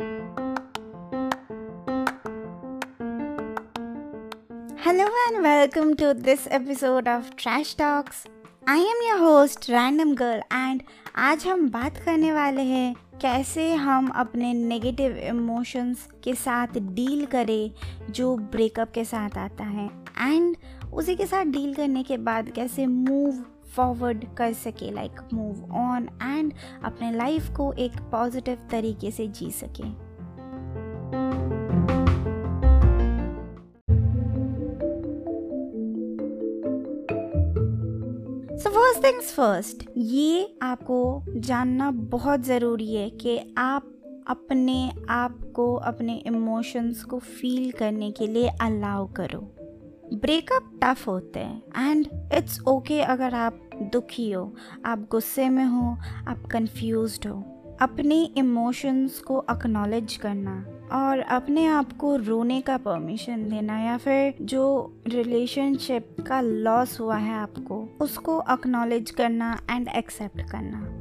Hello and welcome to this episode of Trash Talks. I am your host, Random Girl, and आज हम बात करने वाले हैं कैसे हम अपने नेगेटिव इमोशंस के साथ डील करें जो ब्रेकअप के साथ आता है एंड उसी के साथ डील करने के बाद कैसे मूव फॉरवर्ड कर सके लाइक मूव ऑन एंड अपने लाइफ को एक पॉजिटिव तरीके से जी सके। सो फ़र्स्ट थिंग्स फ़र्स्ट ये आपको जानना बहुत ज़रूरी है कि आप अपने आप को, अपने इमोशंस को फील करने के लिए अलाउ करो। ब्रेकअप टफ होते हैं। एंड इट्स ओके अगर आप दुखी हो, आप गुस्से में हो, आप कंफ्यूज हो। अपने इमोशंस को अक्नॉलेज करना और अपने आप को रोने का परमिशन देना या फिर जो रिलेशनशिप का लॉस हुआ है आपको, उसको अक्नॉलेज करना एंड एक्सेप्ट करना।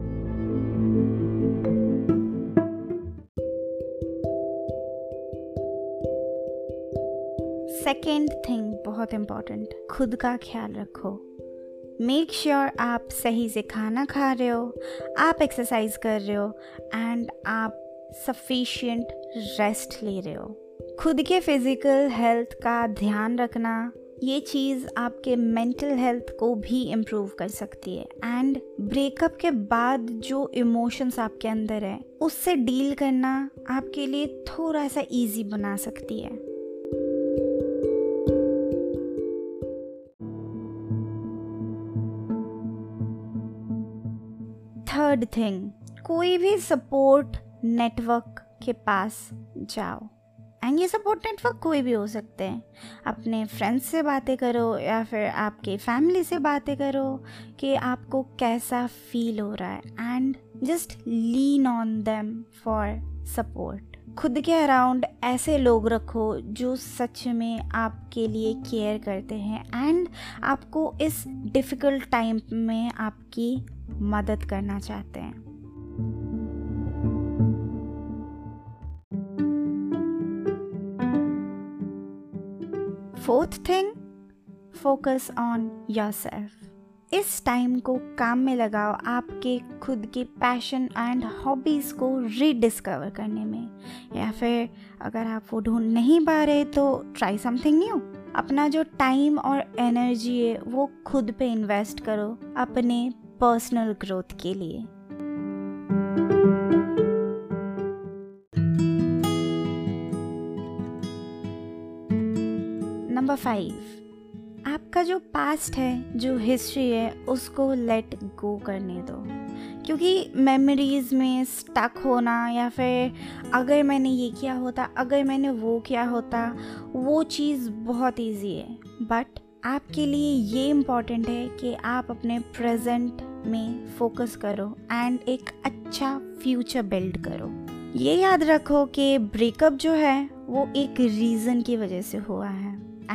सेकेंड थिंग बहुत इंपॉर्टेंट खुद का ख्याल रखो। मेक श्योर sure आप सही से खाना खा रहे हो, आप एक्सरसाइज कर रहे हो एंड आप सफिशिएंट रेस्ट ले रहे हो। खुद के फ़िज़िकल हेल्थ का ध्यान रखना, ये चीज़ आपके मेंटल हेल्थ को भी इम्प्रूव कर सकती है। एंड ब्रेकअप के बाद जो इमोशंस आपके अंदर है, उससे डील करना आपके लिए थोड़ा सा इजी बना सकती है। थर्ड थिंग कोई भी सपोर्ट नेटवर्क के पास जाओ। एंड ये सपोर्ट नेटवर्क कोई भी हो सकते हैं। अपने फ्रेंड्स से बातें करो या फिर आपके फैमिली से बातें करो कि आपको कैसा फील हो रहा है। And just lean on them for support खुद के अराउंड ऐसे लोग रखो जो सच में आपके लिए केयर करते हैं। एंड आपको इस डिफ़िकल्ट टाइम में आपकी मदद करना चाहते हैं। Fourth thing focus on your yourself time को काम में लगाओ आपके खुद के पैशन एंड हॉबीज़ को रीडिस्कवर करने में। या फिर अगर आप वो ढूंढ नहीं पा रहे तो ट्राई समथिंग न्यू अपना जो टाइम और एनर्जी है, वो खुद पे इन्वेस्ट करो। अपने पर्सनल ग्रोथ के लिए। नंबर फाइव आपका जो पास्ट है, जो हिस्ट्री है, उसको लेट गो करने दो। क्योंकि मेमोरीज में स्टक होना या फिर अगर मैंने ये किया होता, अगर मैंने वो किया होता, वो चीज़ बहुत इजी है। बट आपके लिए ये इंपॉर्टेंट है कि आप अपने प्रेजेंट में फोकस करो एंड एक अच्छा फ्यूचर बिल्ड करो। ये याद रखो कि ब्रेकअप जो है, वो एक रीज़न की वजह से हुआ है।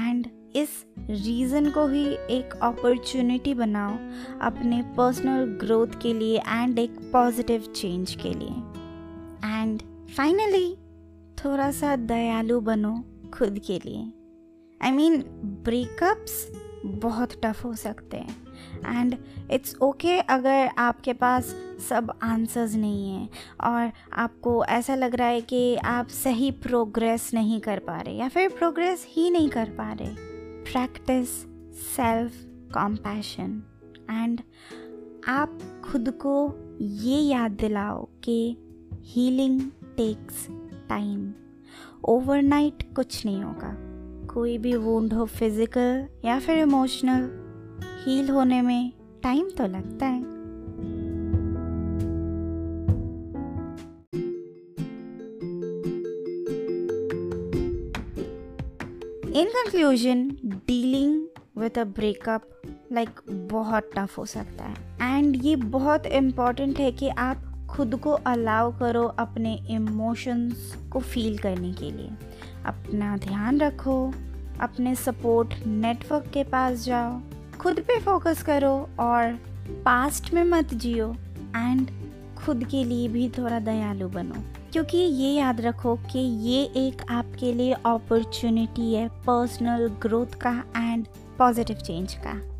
एंड इस रीज़न को ही एक अपॉर्चुनिटी बनाओ अपने पर्सनल ग्रोथ के लिए एंड एक पॉजिटिव चेंज के लिए। एंड फाइनली थोड़ा सा दयालु बनो खुद के लिए। आई मीन ब्रेकअप्स बहुत टफ हो सकते हैं। एंड इट्स ओके अगर आपके पास सब आंसर्स नहीं हैं और आपको ऐसा लग रहा है कि आप सही प्रोग्रेस नहीं कर पा रहे या फिर प्रोग्रेस ही नहीं कर पा रहे। प्रैक्टिस सेल्फ कॉम्पैशन एंड आप खुद को ये याद दिलाओ कि हीलिंग टेक्स टाइम ओवरनाइट कुछ नहीं होगा। कोई भी वुंड हो फ़िज़िकल या फिर इमोशनल हील होने में टाइम तो लगता है। In conclusion dealing with a breakup like बहुत टफ हो सकता है। एंड ये बहुत इंपॉर्टेंट है कि आप खुद को अलाउ करो अपने इमोशंस को फील करने के लिए। अपना ध्यान रखो, अपने सपोर्ट नेटवर्क के पास जाओ, खुद पे फोकस करो और पास्ट में मत जियो एंड खुद के लिए भी थोड़ा दयालु बनो। क्योंकि ये याद रखो कि ये एक आपके लिए अपॉर्चुनिटी है पर्सनल ग्रोथ का एंड पॉजिटिव चेंज का।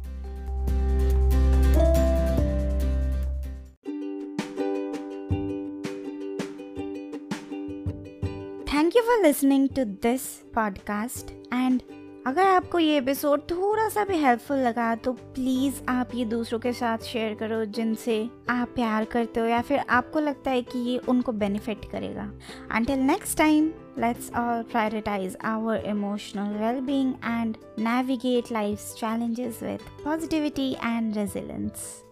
Thank you for listening to this podcast and अगर आपको ये एपिसोड थोड़ा सा भी हेल्पफुल लगा तो प्लीज़ आप ये दूसरों के साथ शेयर करो जिनसे आप प्यार करते हो या फिर आपको लगता है कि ये उनको बेनिफिट करेगा। Until next time let's all prioritise our emotional well being and navigate life challenges with positivity and resilience